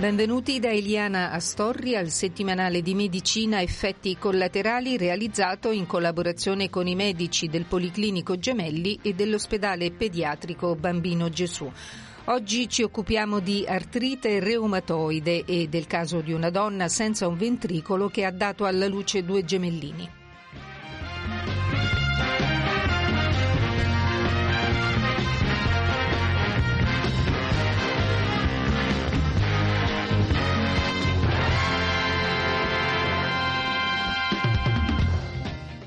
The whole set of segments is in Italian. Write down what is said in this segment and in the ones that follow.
Benvenuti da Eliana Astorri al settimanale di medicina effetti collaterali realizzato in collaborazione con i medici del Policlinico Gemelli e dell'ospedale pediatrico Bambino Gesù. Oggi ci occupiamo di artrite reumatoide e del caso di una donna senza un ventricolo che ha dato alla luce due gemellini.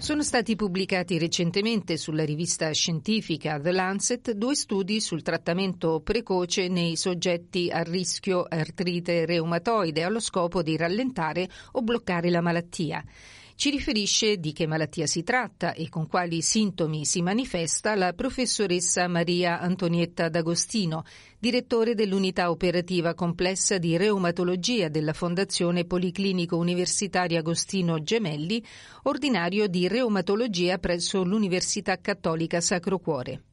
Sono stati pubblicati recentemente sulla rivista scientifica The Lancet due studi sul trattamento precoce nei soggetti a rischio artrite reumatoide allo scopo di rallentare o bloccare la malattia. Ci riferisce di che malattia si tratta e con quali sintomi si manifesta la professoressa Maria Antonietta D'Agostino, direttore dell'unità operativa complessa di reumatologia della Fondazione Policlinico Universitaria Agostino Gemelli, ordinario di reumatologia presso l'Università Cattolica Sacro Cuore.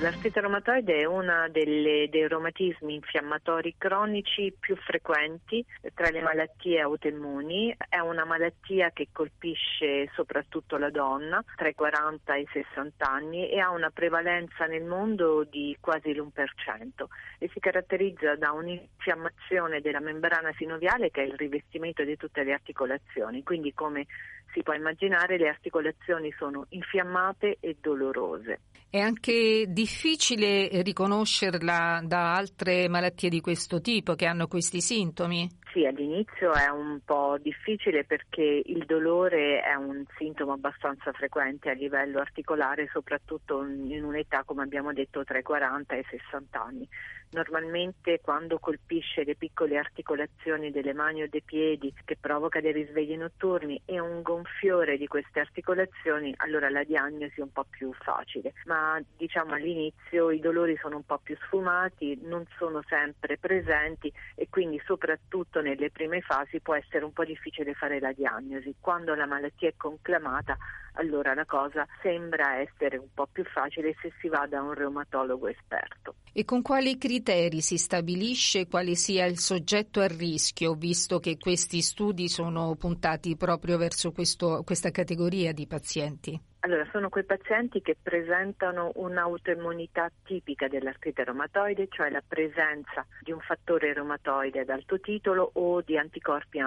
L'artrite reumatoide è uno dei reumatismi infiammatori cronici più frequenti tra le malattie autoimmuni. È una malattia che colpisce soprattutto la donna tra i 40 e i 60 anni e ha una prevalenza nel mondo di quasi l'1% e si caratterizza da un'infiammazione della membrana sinoviale che è il rivestimento di tutte le articolazioni. Quindi come si può immaginare le articolazioni sono infiammate e dolorose. È anche difficile riconoscerla da altre malattie di questo tipo che hanno questi sintomi? Sì, all'inizio è un po' difficile perché il dolore è un sintomo abbastanza frequente a livello articolare, soprattutto in un'età, come abbiamo detto, tra i 40 e i 60 anni. Normalmente quando colpisce le piccole articolazioni delle mani o dei piedi che provoca dei risvegli notturni e un gonfiore di queste articolazioni, allora la diagnosi è un po' più facile, ma diciamo all'inizio i dolori sono un po' più sfumati, non sono sempre presenti e quindi soprattutto nelle prime fasi può essere un po' difficile fare la diagnosi. Quando la malattia è conclamata allora la cosa sembra essere un po' più facile se si va da un reumatologo esperto. E con quali criteri si stabilisce quale sia il soggetto a rischio, visto che questi studi sono puntati proprio verso questo, questa categoria di pazienti? Allora, sono quei pazienti che presentano un'autoimmunità tipica dell'artrite reumatoide, cioè la presenza di un fattore reumatoide ad alto titolo o di anticorpi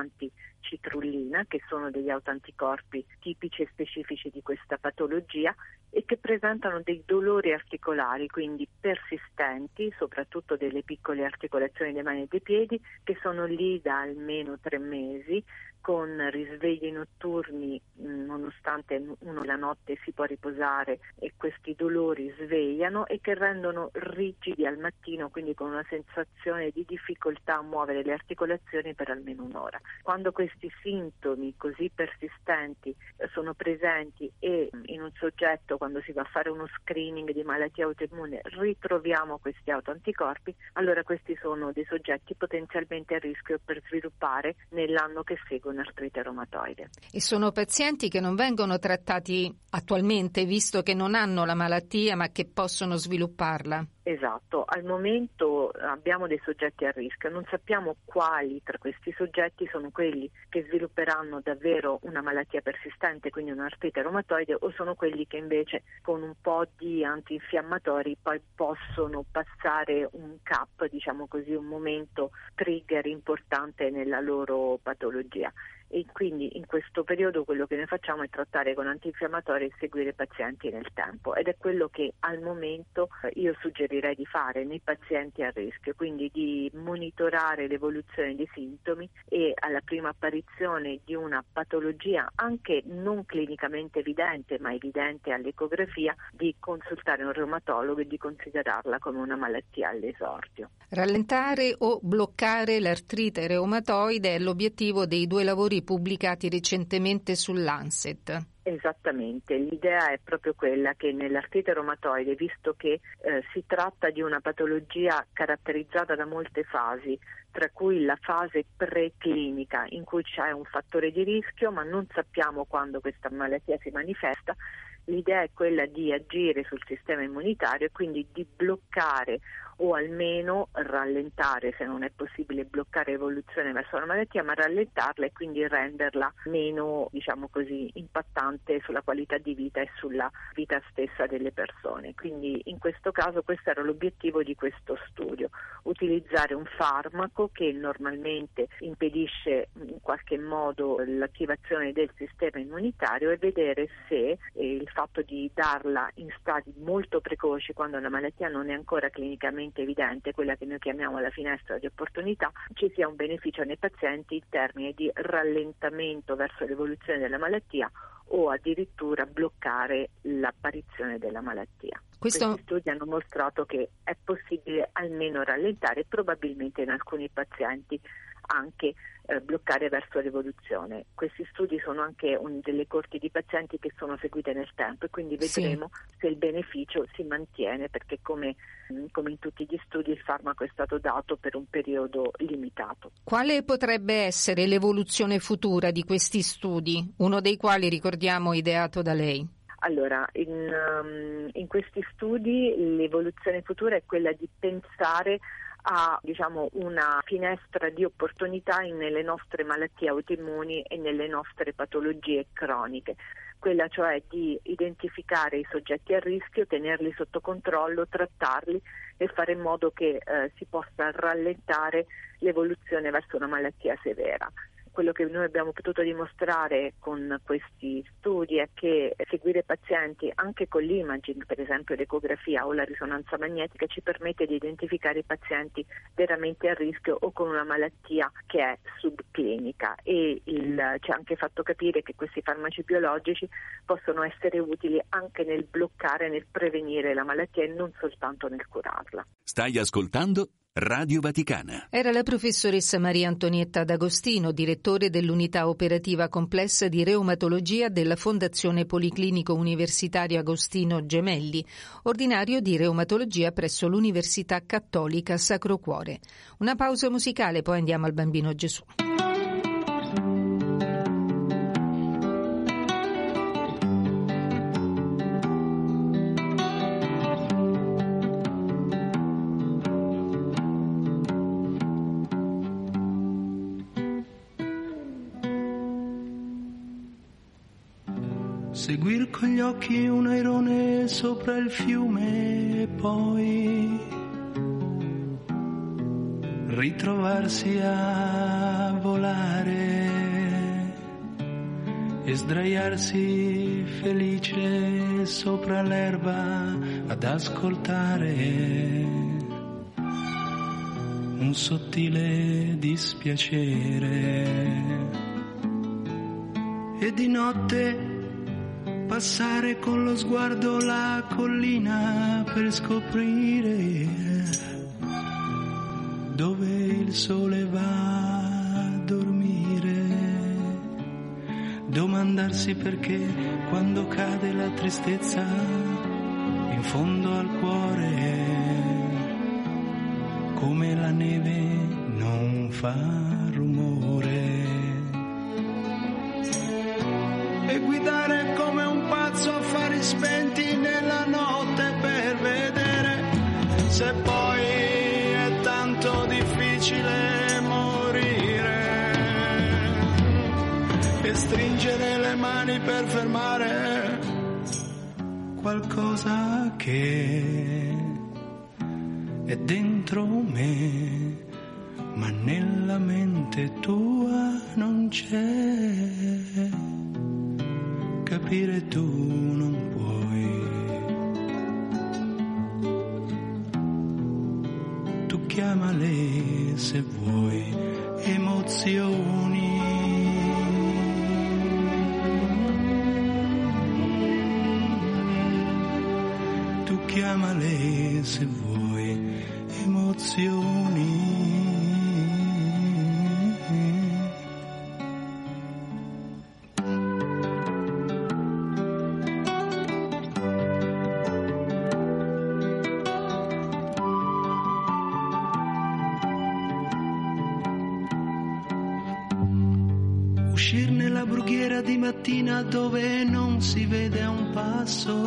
anticitrullina, che sono degli autoanticorpi tipici e specifici di questa patologia e che presentano dei dolori articolari, quindi persistenti, soprattutto delle piccole articolazioni dei mani e dei piedi, che sono lì da almeno tre mesi, con risvegli notturni nonostante uno la notte si può riposare e questi dolori svegliano e che rendono rigidi al mattino, quindi con una sensazione di difficoltà a muovere le articolazioni per almeno un'ora. Quando questi sintomi così persistenti eh, sono presenti e in un soggetto quando si va a fare uno screening di malattia autoimmune ritroviamo questi autoanticorpi, allora questi sono dei soggetti potenzialmente a rischio per sviluppare nell'anno che segue un'artrite reumatoide. E sono pazienti che non vengono trattati attualmente, visto che non hanno la malattia ma che possono svilupparla? Esatto, al momento abbiamo dei soggetti a rischio, non sappiamo quali tra questi soggetti sono quelli che svilupperanno davvero una malattia persistente, quindi un'artrite reumatoide, o sono quelli che invece con un po' di antinfiammatori poi possono passare un cap, diciamo così, un momento trigger importante nella loro patologia e quindi in questo periodo quello che noi facciamo è trattare con antinfiammatori e seguire i pazienti nel tempo ed è quello che al momento eh, io suggerirei di fare nei pazienti a rischio, quindi di monitorare l'evoluzione dei sintomi e alla prima apparizione di una patologia anche non clinicamente evidente ma evidente all'ecografia di consultare un reumatologo e di considerarla come una malattia all'esordio. Rallentare o bloccare l'artrite reumatoide è l'obiettivo dei due lavori pubblicati recentemente sull'Anset. Esattamente, l'idea è proprio quella che nell'artrite reumatoide, visto che eh, si tratta di una patologia caratterizzata da molte fasi, tra cui la fase preclinica in cui c'è un fattore di rischio ma non sappiamo quando questa malattia si manifesta, l'idea è quella di agire sul sistema immunitario e quindi di bloccare o almeno rallentare, se non è possibile bloccare l'evoluzione verso la malattia, ma rallentarla e quindi renderla meno, diciamo così, impattante sulla qualità di vita e sulla vita stessa delle persone. Quindi in questo caso questo era l'obiettivo di questo studio, utilizzare un farmaco che normalmente impedisce in qualche modo l'attivazione del sistema immunitario e vedere se eh, il fatto di darla in stadi molto precoci quando la malattia non è ancora clinicamente chiaramente evidente, quella che noi chiamiamo la finestra di opportunità, ci sia un beneficio nei pazienti in termini di rallentamento verso l'evoluzione della malattia o addirittura bloccare l'apparizione della malattia. Questo... Questi studi hanno mostrato che è possibile almeno rallentare, probabilmente in alcuni pazienti anche eh, bloccare verso l'evoluzione. Questi studi sono anche un, delle corti di pazienti che sono seguite nel tempo e quindi vedremo sì. se il beneficio si mantiene perché come, mm, come in tutti gli studi il farmaco è stato dato per un periodo limitato. Quale potrebbe essere l'evoluzione futura di questi studi, uno dei quali ricordiamo ideato da lei? Allora, in, um, in, questi studi l'evoluzione futura è quella di pensare a diciamo, una finestra di opportunità nelle nostre malattie autoimmuni e nelle nostre patologie croniche. Quella cioè di identificare i soggetti a rischio, tenerli sotto controllo, trattarli e fare in modo che eh, si possa rallentare l'evoluzione verso una malattia severa quello che noi abbiamo potuto dimostrare con questi studi è che seguire pazienti anche con l'imaging, per esempio l'ecografia o la risonanza magnetica, ci permette di identificare i pazienti veramente a rischio o con una malattia che è subclinica e il, ci ha anche fatto capire che questi farmaci biologici possono essere utili anche nel bloccare, nel prevenire la malattia e non soltanto nel curarla. Stai ascoltando Radio Vaticana. Era la professoressa Maria Antonietta D'Agostino, direttore dell'unità operativa complessa di reumatologia della Fondazione Policlinico Universitario Agostino Gemelli, ordinario di reumatologia presso l'Università Cattolica Sacro Cuore. Una pausa musicale, poi andiamo al Bambino Gesù. Seguir con gli occhi un airone sopra il fiume e poi ritrovarsi a volare e sdraiarsi felice sopra l'erba ad ascoltare un sottile dispiacere. E di notte passare con lo sguardo la collina per scoprire dove il sole va a dormire. Domandarsi perché quando cade la tristezza in fondo al cuore, come la neve non fa stringere le mani per fermare qualcosa che è dentro me ma nella mente tua non c'è. Capire tu non puoi. Tu chiamale se vuoi emozioni. Uscir nella brughiera di mattina dove non si vede un passo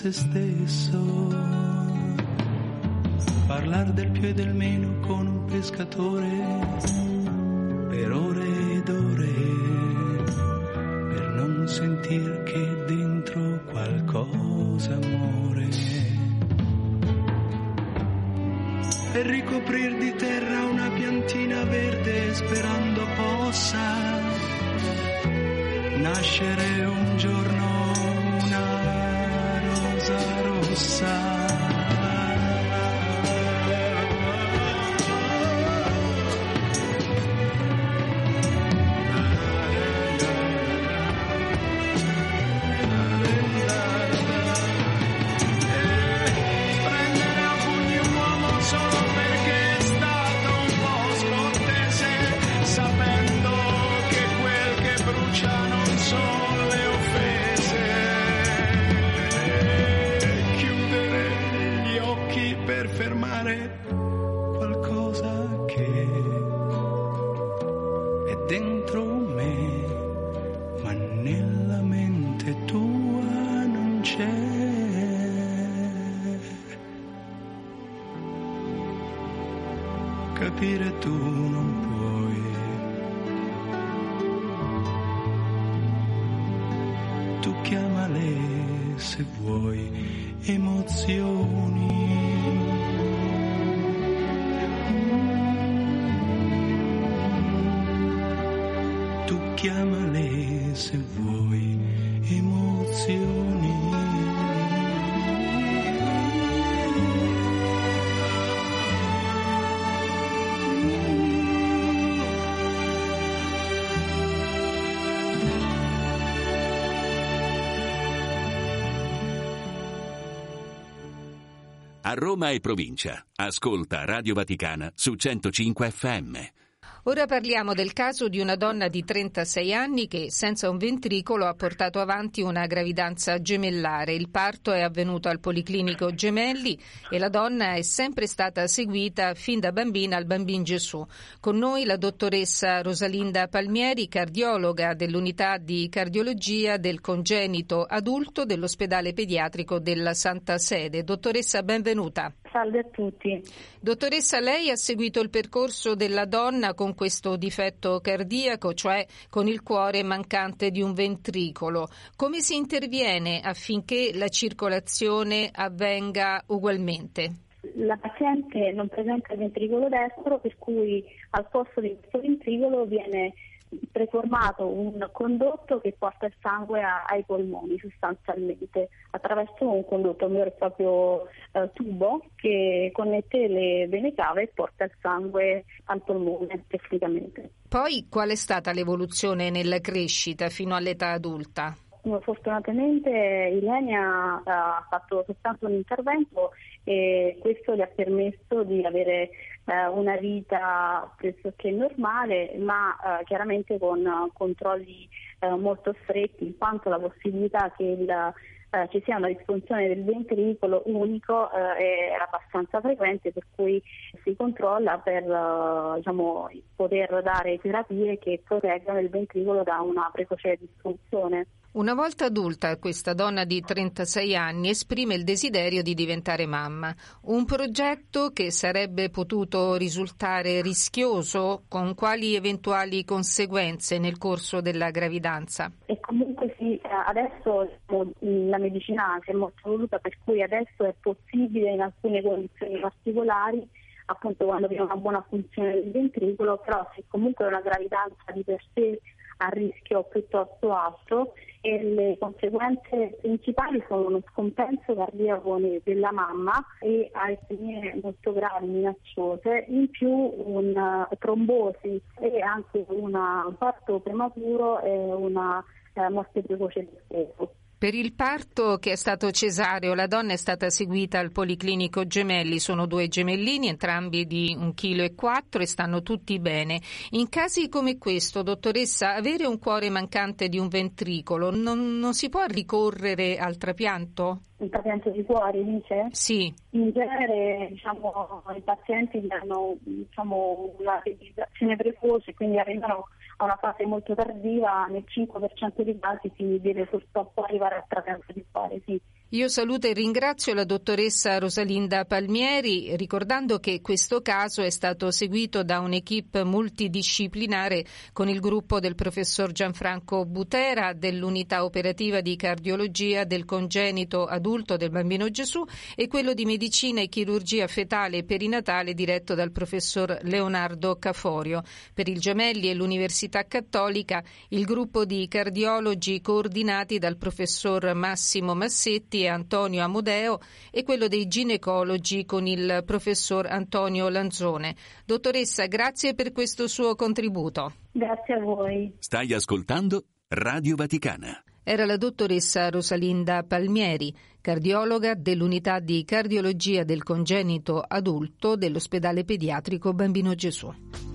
se stesso. Parlar del più e del meno con un pescatore per ore ed ore per non sentir che dentro qualcosa muore e ricoprir di terra una piantina verde sperando possa nascere un giorno capire tu non puoi. Tu chiamale se vuoi emozioni. A Roma e provincia. Ascolta Radio Vaticana su 105 FM. Ora parliamo del caso di una donna di 36 anni che senza un ventricolo ha portato avanti una gravidanza gemellare. Il parto è avvenuto al Policlinico Gemelli e la donna è sempre stata seguita fin da bambina al Bambin Gesù. Con noi la dottoressa Rosalinda Palmieri, cardiologa dell'unità di cardiologia del congenito adulto dell'ospedale pediatrico della Santa Sede. Dottoressa, benvenuta. Salve a tutti. Dottoressa, lei ha seguito il percorso della donna con questo difetto cardiaco, cioè con il cuore mancante di un ventricolo. Come si interviene affinché la circolazione avvenga ugualmente? La paziente non presenta il ventricolo destro, per cui al posto di questo ventricolo viene preformato un condotto che porta il sangue a, ai polmoni sostanzialmente attraverso un condotto, un vero e proprio eh, tubo che connette le vene cave e porta il sangue al polmone tecnicamente. Poi qual è stata l'evoluzione nella crescita fino all'età adulta? Fortunatamente Ilenia ha fatto soltanto un intervento e questo le ha permesso di avere eh, una vita pressoché normale, ma eh, chiaramente con uh, controlli eh, molto stretti, in quanto la possibilità che il, eh, ci sia una disfunzione del ventricolo unico è abbastanza frequente, per cui si controlla per diciamo, poter dare terapie che proteggano il ventricolo da una precoce disfunzione. Una volta adulta, questa donna di 36 anni esprime il desiderio di diventare mamma. Un progetto che sarebbe potuto risultare rischioso, con quali eventuali conseguenze nel corso della gravidanza? È comunque sì, adesso la medicina si è molto evoluta per cui adesso è possibile in alcune condizioni particolari appunto quando viene una buona funzione del ventricolo, però se comunque una gravidanza di per sé a rischio piuttosto alto e le conseguenze principali sono uno scompenso cardiaco della mamma e aritmie molto gravi, minacciose, in più una trombosi e anche un parto prematuro e una eh, morte precoce del feto. Per il parto che è stato cesareo, la donna è stata seguita al Policlinico Gemelli. Sono due gemellini, entrambi di 1,4 kg e stanno tutti bene. In casi come questo, dottoressa, avere un cuore mancante di un ventricolo non, non si può ricorrere al trapianto? Il trapianto di cuore, dice? Sì. In genere diciamo, i pazienti hanno diciamo, una realizzazione precoce, quindi arrivano a una fase molto tardiva, nel 5% dei casi si deve purtroppo arrivare al trapianto di cuore, sì. Io saluto e ringrazio la dottoressa Rosalinda Palmieri, ricordando che questo caso è stato seguito da un'equipe multidisciplinare con il gruppo del professor Gianfranco Butera dell'unità operativa di cardiologia del congenito adulto del bambino Gesù e quello di medicina e chirurgia fetale e perinatale diretto dal professor Leonardo Caforio. Per il Gemelli e l'Università Cattolica il gruppo di cardiologi coordinati dal professor Massimo Massetti e Antonio Amodeo e quello dei ginecologi con il professor Antonio Lanzone. Dottoressa, grazie per questo suo contributo. Grazie a voi. Stai ascoltando Radio Vaticana. Era la dottoressa Rosalinda Palmieri, cardiologa dell'unità di cardiologia del congenito adulto dell'ospedale pediatrico Bambino Gesù.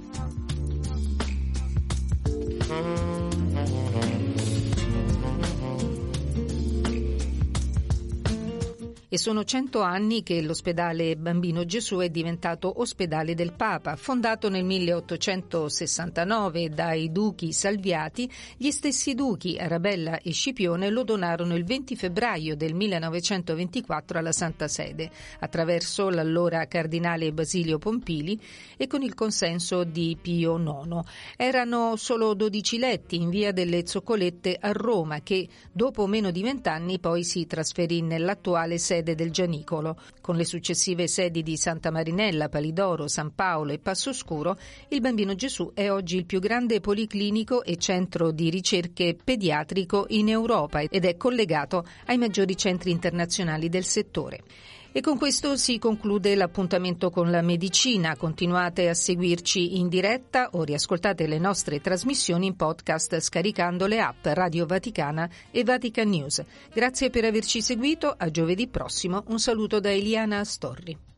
E sono cento anni che l'ospedale Bambino Gesù è diventato ospedale del Papa. Fondato nel 1869 dai duchi Salviati, gli stessi duchi Arabella e Scipione lo donarono il 20 febbraio del 1924 alla Santa Sede, attraverso l'allora cardinale Basilio Pompili e con il consenso di Pio IX. Erano solo 12 letti in via delle Zoccolette a Roma che, dopo meno di vent'anni, poi si trasferì nell'attuale sede sede del Gianicolo. Con le successive sedi di Santa Marinella, Palidoro, San Paolo e Passo Scuro, il Bambino Gesù è oggi il più grande policlinico e centro di ricerche pediatrico in Europa ed è collegato ai maggiori centri internazionali del settore. E con questo si conclude l'appuntamento con la medicina. Continuate a seguirci in diretta o riascoltate le nostre trasmissioni in podcast scaricando le app Radio Vaticana e Vatican News. Grazie per averci seguito. A giovedì prossimo. Un saluto da Eliana Astorri.